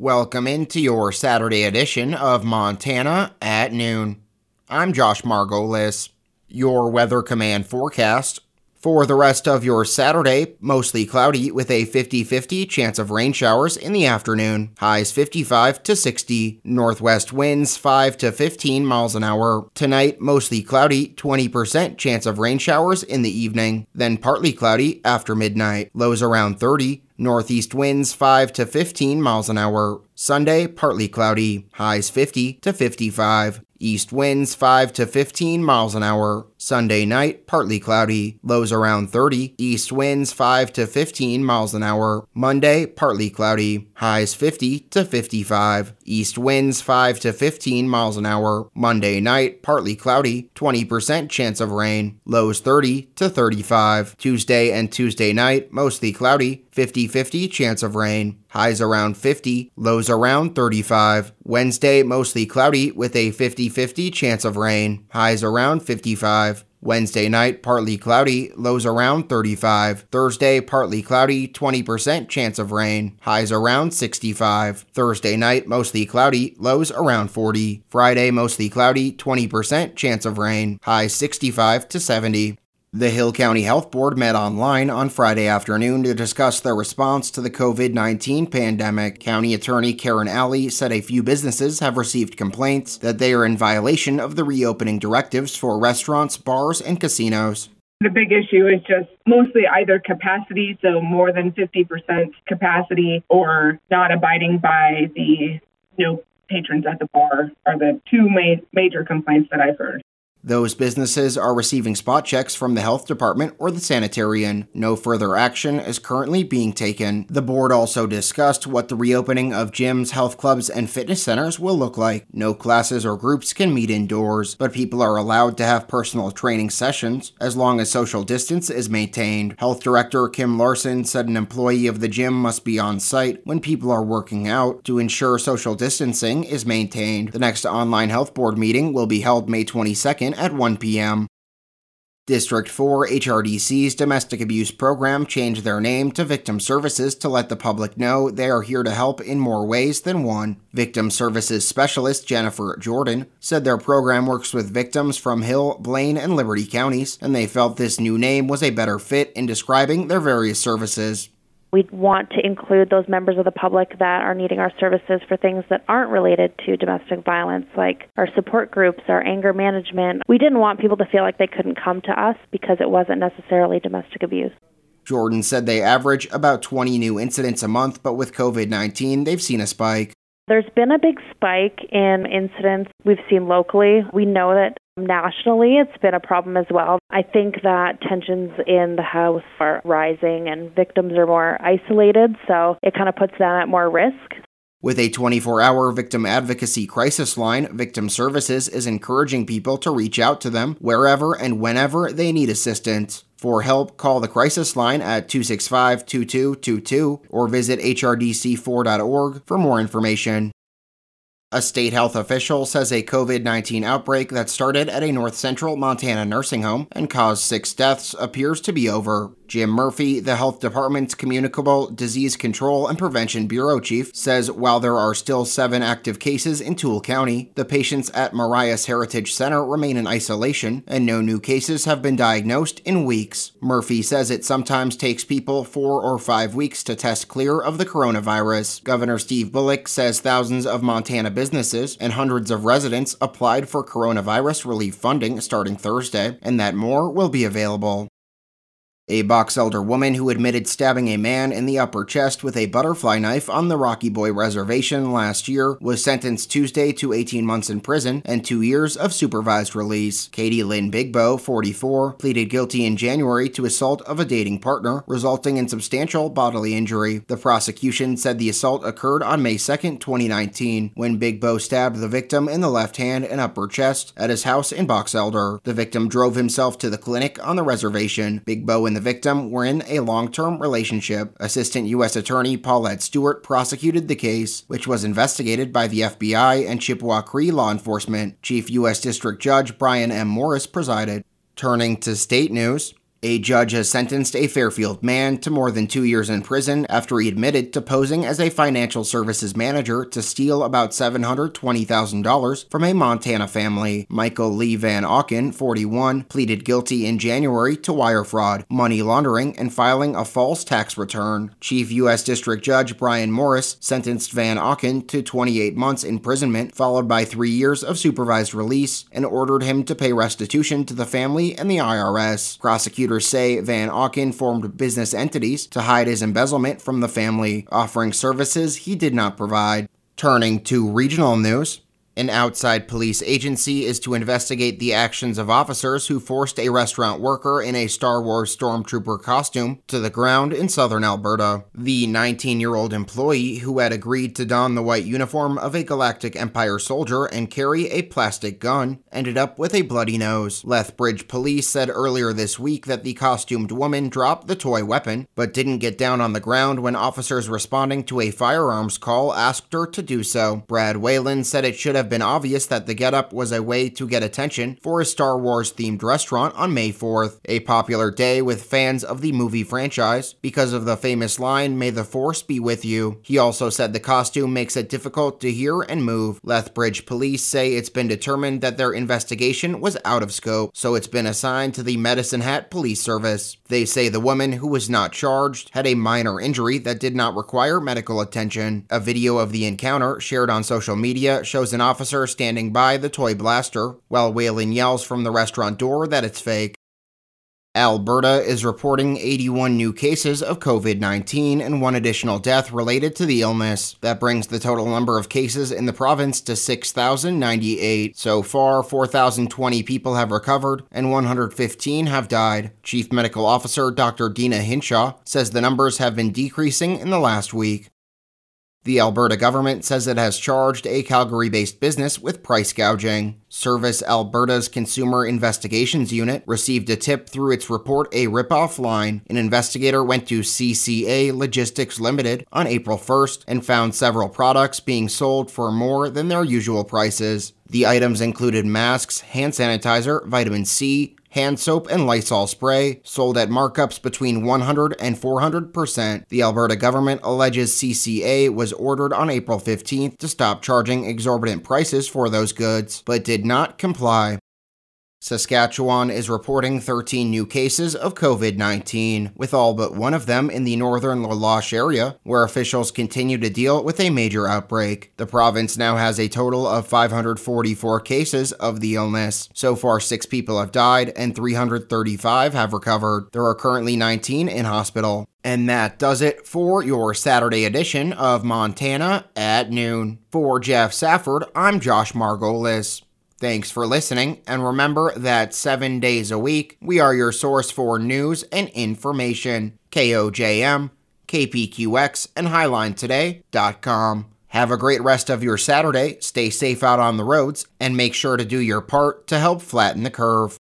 Welcome into your Saturday edition of Montana at noon. I'm Josh Margolis. Your Weather Command forecast for the rest of your Saturday, mostly cloudy with a 50 50 chance of rain showers in the afternoon. Highs 55 to 60. Northwest winds 5 to 15 miles an hour. Tonight, mostly cloudy, 20% chance of rain showers in the evening. Then partly cloudy after midnight. Lows around 30. Northeast winds 5 to 15 miles an hour. Sunday, partly cloudy. Highs 50 to 55. East winds 5 to 15 miles an hour. Sunday night, partly cloudy. Lows around 30. East winds 5 to 15 miles an hour. Monday, partly cloudy. Highs 50 to 55. East winds 5 to 15 miles an hour. Monday night, partly cloudy. 20% chance of rain. Lows 30 to 35. Tuesday and Tuesday night, mostly cloudy. 50 50 chance of rain. Highs around 50, lows around 35. Wednesday, mostly cloudy with a 50 50 chance of rain. Highs around 55. Wednesday night, partly cloudy, lows around 35. Thursday, partly cloudy, 20% chance of rain, highs around 65. Thursday night, mostly cloudy, lows around 40. Friday, mostly cloudy, 20% chance of rain, highs 65 to 70. The Hill County Health Board met online on Friday afternoon to discuss their response to the COVID 19 pandemic. County Attorney Karen Alley said a few businesses have received complaints that they are in violation of the reopening directives for restaurants, bars, and casinos. The big issue is just mostly either capacity, so more than 50% capacity, or not abiding by the no patrons at the bar are the two ma- major complaints that I've heard. Those businesses are receiving spot checks from the health department or the sanitarian. No further action is currently being taken. The board also discussed what the reopening of gyms, health clubs, and fitness centers will look like. No classes or groups can meet indoors, but people are allowed to have personal training sessions as long as social distance is maintained. Health Director Kim Larson said an employee of the gym must be on site when people are working out to ensure social distancing is maintained. The next online health board meeting will be held May 22nd at 1 p.m. District 4 HRDC's domestic abuse program changed their name to Victim Services to let the public know they are here to help in more ways than one. Victim Services Specialist Jennifer Jordan said their program works with victims from Hill, Blaine, and Liberty counties, and they felt this new name was a better fit in describing their various services. We want to include those members of the public that are needing our services for things that aren't related to domestic violence, like our support groups, our anger management. We didn't want people to feel like they couldn't come to us because it wasn't necessarily domestic abuse. Jordan said they average about 20 new incidents a month, but with COVID 19, they've seen a spike. There's been a big spike in incidents we've seen locally. We know that nationally it's been a problem as well. I think that tensions in the house are rising and victims are more isolated, so it kind of puts them at more risk. With a 24 hour victim advocacy crisis line, Victim Services is encouraging people to reach out to them wherever and whenever they need assistance. For help, call the crisis line at 265 2222 or visit hrdc4.org for more information. A state health official says a COVID 19 outbreak that started at a north central Montana nursing home and caused six deaths appears to be over. Jim Murphy, the health department's Communicable Disease Control and Prevention Bureau chief, says while there are still seven active cases in Toole County, the patients at Marias Heritage Center remain in isolation and no new cases have been diagnosed in weeks. Murphy says it sometimes takes people four or five weeks to test clear of the coronavirus. Governor Steve Bullock says thousands of Montana businesses and hundreds of residents applied for coronavirus relief funding starting Thursday, and that more will be available. A Box Elder woman who admitted stabbing a man in the upper chest with a butterfly knife on the Rocky Boy Reservation last year was sentenced Tuesday to 18 months in prison and two years of supervised release. Katie Lynn Bigbo, 44, pleaded guilty in January to assault of a dating partner, resulting in substantial bodily injury. The prosecution said the assault occurred on May 2, 2019, when Bigbo stabbed the victim in the left hand and upper chest at his house in Box Elder. The victim drove himself to the clinic on the reservation. Bigbo and the victim were in a long term relationship. Assistant U.S. Attorney Paulette Stewart prosecuted the case, which was investigated by the FBI and Chippewa Cree law enforcement. Chief U.S. District Judge Brian M. Morris presided. Turning to state news, A judge has sentenced a Fairfield man to more than two years in prison after he admitted to posing as a financial services manager to steal about $720,000 from a Montana family. Michael Lee Van Auken, 41, pleaded guilty in January to wire fraud, money laundering, and filing a false tax return. Chief U.S. District Judge Brian Morris sentenced Van Auken to 28 months imprisonment, followed by three years of supervised release, and ordered him to pay restitution to the family and the IRS. Prosecutors Prosecutors say Van Auken formed business entities to hide his embezzlement from the family, offering services he did not provide. Turning to regional news, an outside police agency is to investigate the actions of officers who forced a restaurant worker in a Star Wars Stormtrooper costume to the ground in southern Alberta. The 19 year old employee, who had agreed to don the white uniform of a Galactic Empire soldier and carry a plastic gun, ended up with a bloody nose. Lethbridge police said earlier this week that the costumed woman dropped the toy weapon, but didn't get down on the ground when officers responding to a firearms call asked her to do so. Brad Whalen said it should have have been obvious that the getup was a way to get attention for a Star Wars themed restaurant on May 4th, a popular day with fans of the movie franchise because of the famous line, May the Force be with you. He also said the costume makes it difficult to hear and move. Lethbridge police say it's been determined that their investigation was out of scope, so it's been assigned to the Medicine Hat Police Service. They say the woman, who was not charged, had a minor injury that did not require medical attention. A video of the encounter shared on social media shows an officer standing by the toy blaster while Whalen yells from the restaurant door that it's fake. Alberta is reporting 81 new cases of COVID 19 and one additional death related to the illness. That brings the total number of cases in the province to 6,098. So far, 4,020 people have recovered and 115 have died. Chief Medical Officer Dr. Deena Hinshaw says the numbers have been decreasing in the last week. The Alberta government says it has charged a Calgary based business with price gouging. Service Alberta's Consumer Investigations Unit received a tip through its report a ripoff line. An investigator went to CCA Logistics Limited on April 1st and found several products being sold for more than their usual prices. The items included masks, hand sanitizer, vitamin C, hand soap, and Lysol spray, sold at markups between 100 and 400%. The Alberta government alleges CCA was ordered on April 15th to stop charging exorbitant prices for those goods, but did not comply. Saskatchewan is reporting 13 new cases of COVID 19, with all but one of them in the northern La Loche area, where officials continue to deal with a major outbreak. The province now has a total of 544 cases of the illness. So far, six people have died and 335 have recovered. There are currently 19 in hospital. And that does it for your Saturday edition of Montana at noon. For Jeff Safford, I'm Josh Margolis. Thanks for listening, and remember that seven days a week, we are your source for news and information. KOJM, KPQX, and HighlineToday.com. Have a great rest of your Saturday, stay safe out on the roads, and make sure to do your part to help flatten the curve.